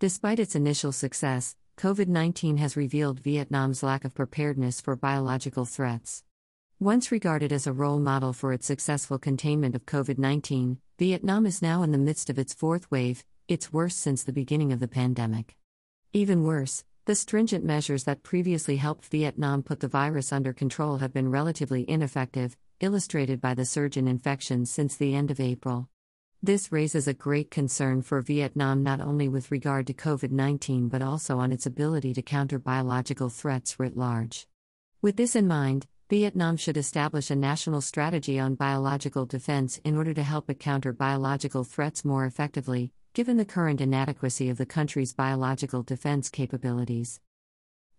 Despite its initial success, COVID 19 has revealed Vietnam's lack of preparedness for biological threats. Once regarded as a role model for its successful containment of COVID 19, Vietnam is now in the midst of its fourth wave, its worst since the beginning of the pandemic. Even worse, the stringent measures that previously helped Vietnam put the virus under control have been relatively ineffective, illustrated by the surge in infections since the end of April. This raises a great concern for Vietnam not only with regard to COVID 19 but also on its ability to counter biological threats writ large. With this in mind, Vietnam should establish a national strategy on biological defense in order to help it counter biological threats more effectively, given the current inadequacy of the country's biological defense capabilities.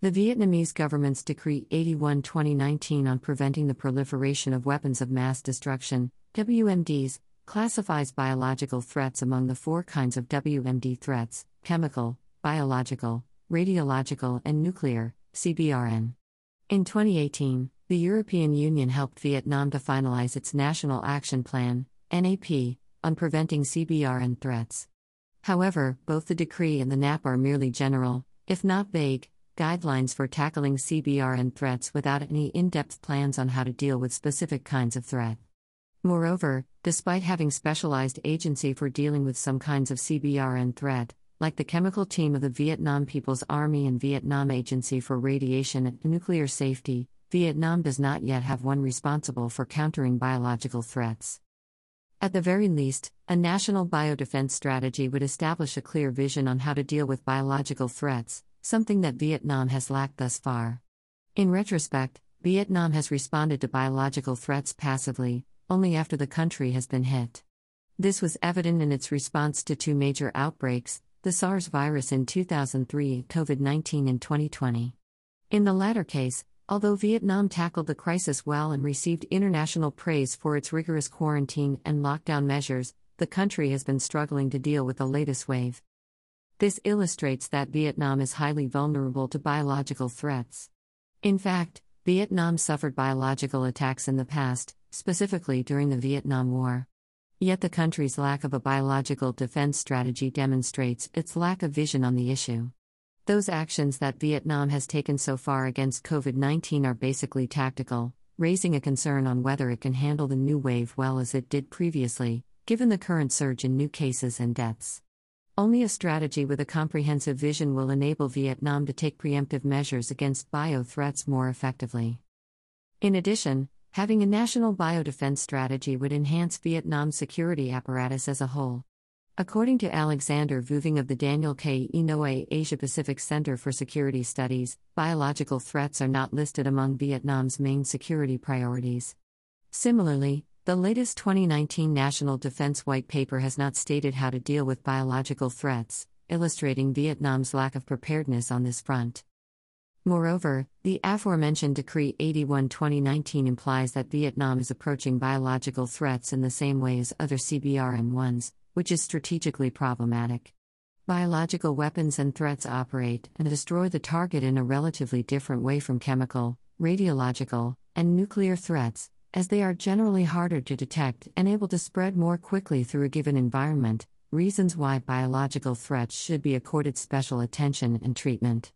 The Vietnamese government's Decree 81 2019 on preventing the proliferation of weapons of mass destruction, WMDs, classifies biological threats among the four kinds of WMD threats chemical, biological, radiological, and nuclear, CBRN. In 2018, the European Union helped Vietnam to finalize its National Action Plan, NAP, on preventing CBRN threats. However, both the decree and the NAP are merely general, if not vague, guidelines for tackling CBRN threats without any in depth plans on how to deal with specific kinds of threat. Moreover, despite having specialized agency for dealing with some kinds of CBRN threat, like the chemical team of the Vietnam People's Army and Vietnam Agency for Radiation and Nuclear Safety, Vietnam does not yet have one responsible for countering biological threats. At the very least, a national biodefense strategy would establish a clear vision on how to deal with biological threats, something that Vietnam has lacked thus far. In retrospect, Vietnam has responded to biological threats passively, only after the country has been hit. This was evident in its response to two major outbreaks the SARS virus in 2003 and COVID 19 in 2020. In the latter case, although Vietnam tackled the crisis well and received international praise for its rigorous quarantine and lockdown measures, the country has been struggling to deal with the latest wave. This illustrates that Vietnam is highly vulnerable to biological threats. In fact, Vietnam suffered biological attacks in the past, specifically during the Vietnam War. Yet the country's lack of a biological defense strategy demonstrates its lack of vision on the issue. Those actions that Vietnam has taken so far against COVID 19 are basically tactical, raising a concern on whether it can handle the new wave well as it did previously, given the current surge in new cases and deaths. Only a strategy with a comprehensive vision will enable Vietnam to take preemptive measures against bio threats more effectively. In addition, Having a national biodefense strategy would enhance Vietnam's security apparatus as a whole. According to Alexander Vuving of the Daniel K. Inouye Asia Pacific Center for Security Studies, biological threats are not listed among Vietnam's main security priorities. Similarly, the latest 2019 National Defense White Paper has not stated how to deal with biological threats, illustrating Vietnam's lack of preparedness on this front. Moreover, the aforementioned Decree 81 2019 implies that Vietnam is approaching biological threats in the same way as other CBRN ones, which is strategically problematic. Biological weapons and threats operate and destroy the target in a relatively different way from chemical, radiological, and nuclear threats, as they are generally harder to detect and able to spread more quickly through a given environment, reasons why biological threats should be accorded special attention and treatment.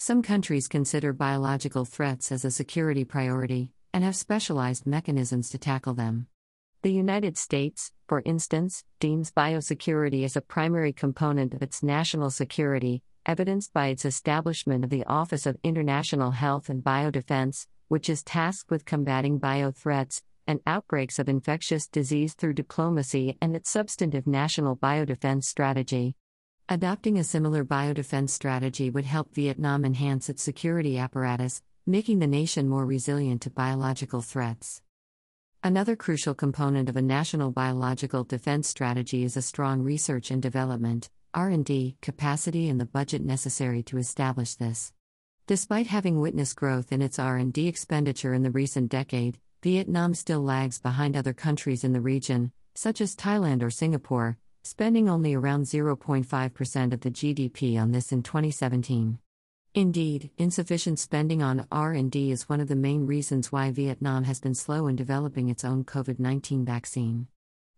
Some countries consider biological threats as a security priority and have specialized mechanisms to tackle them. The United States, for instance, deems biosecurity as a primary component of its national security, evidenced by its establishment of the Office of International Health and Biodefense, which is tasked with combating bio threats and outbreaks of infectious disease through diplomacy and its substantive national biodefense strategy. Adopting a similar biodefense strategy would help Vietnam enhance its security apparatus, making the nation more resilient to biological threats. Another crucial component of a national biological defense strategy is a strong research and development (R&D) capacity and the budget necessary to establish this. Despite having witnessed growth in its R&D expenditure in the recent decade, Vietnam still lags behind other countries in the region, such as Thailand or Singapore, spending only around 0.5% of the GDP on this in 2017. Indeed, insufficient spending on R&D is one of the main reasons why Vietnam has been slow in developing its own COVID-19 vaccine.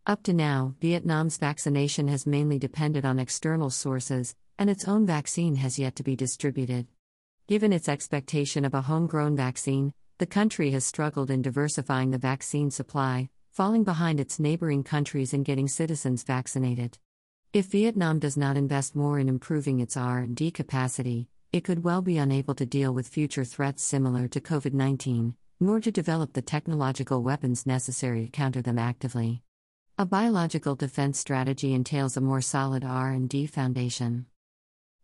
Up to now, Vietnam's vaccination has mainly depended on external sources, and its own vaccine has yet to be distributed. Given its expectation of a homegrown vaccine, the country has struggled in diversifying the vaccine supply, falling behind its neighboring countries in getting citizens vaccinated. If Vietnam does not invest more in improving its R&D capacity, it could well be unable to deal with future threats similar to COVID-19, nor to develop the technological weapons necessary to counter them actively. A biological defense strategy entails a more solid R&D foundation.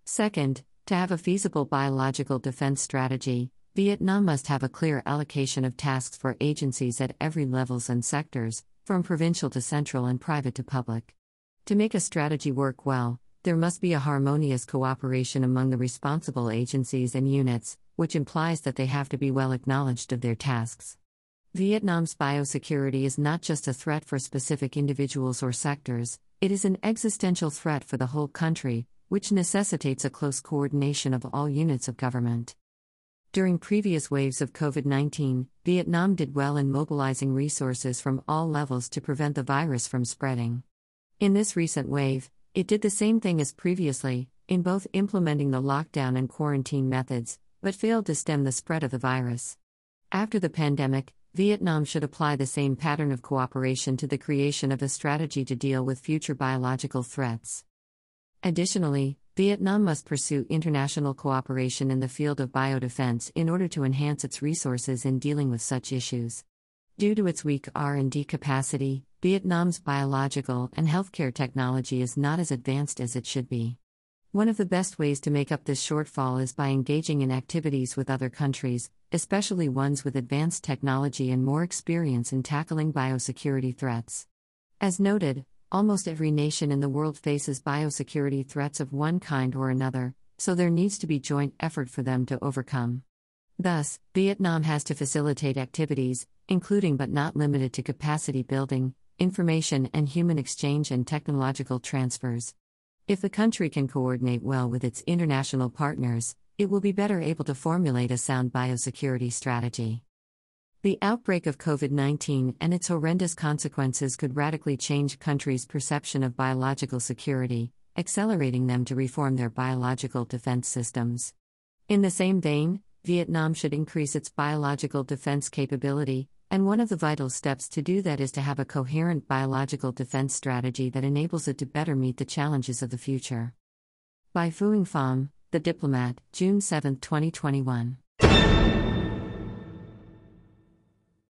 Second, to have a feasible biological defense strategy, Vietnam must have a clear allocation of tasks for agencies at every levels and sectors, from provincial to central and private to public. To make a strategy work well, there must be a harmonious cooperation among the responsible agencies and units, which implies that they have to be well acknowledged of their tasks. Vietnam's biosecurity is not just a threat for specific individuals or sectors, it is an existential threat for the whole country, which necessitates a close coordination of all units of government. During previous waves of COVID 19, Vietnam did well in mobilizing resources from all levels to prevent the virus from spreading. In this recent wave, it did the same thing as previously, in both implementing the lockdown and quarantine methods, but failed to stem the spread of the virus. After the pandemic, Vietnam should apply the same pattern of cooperation to the creation of a strategy to deal with future biological threats. Additionally, Vietnam must pursue international cooperation in the field of biodefense in order to enhance its resources in dealing with such issues. Due to its weak R&D capacity, Vietnam's biological and healthcare technology is not as advanced as it should be. One of the best ways to make up this shortfall is by engaging in activities with other countries, especially ones with advanced technology and more experience in tackling biosecurity threats. As noted, almost every nation in the world faces biosecurity threats of one kind or another, so there needs to be joint effort for them to overcome. Thus, Vietnam has to facilitate activities, including but not limited to capacity building, information and human exchange, and technological transfers. If the country can coordinate well with its international partners, it will be better able to formulate a sound biosecurity strategy. The outbreak of COVID 19 and its horrendous consequences could radically change countries' perception of biological security, accelerating them to reform their biological defense systems. In the same vein, Vietnam should increase its biological defense capability, and one of the vital steps to do that is to have a coherent biological defense strategy that enables it to better meet the challenges of the future. By Phuong Pham, The Diplomat, June 7, 2021.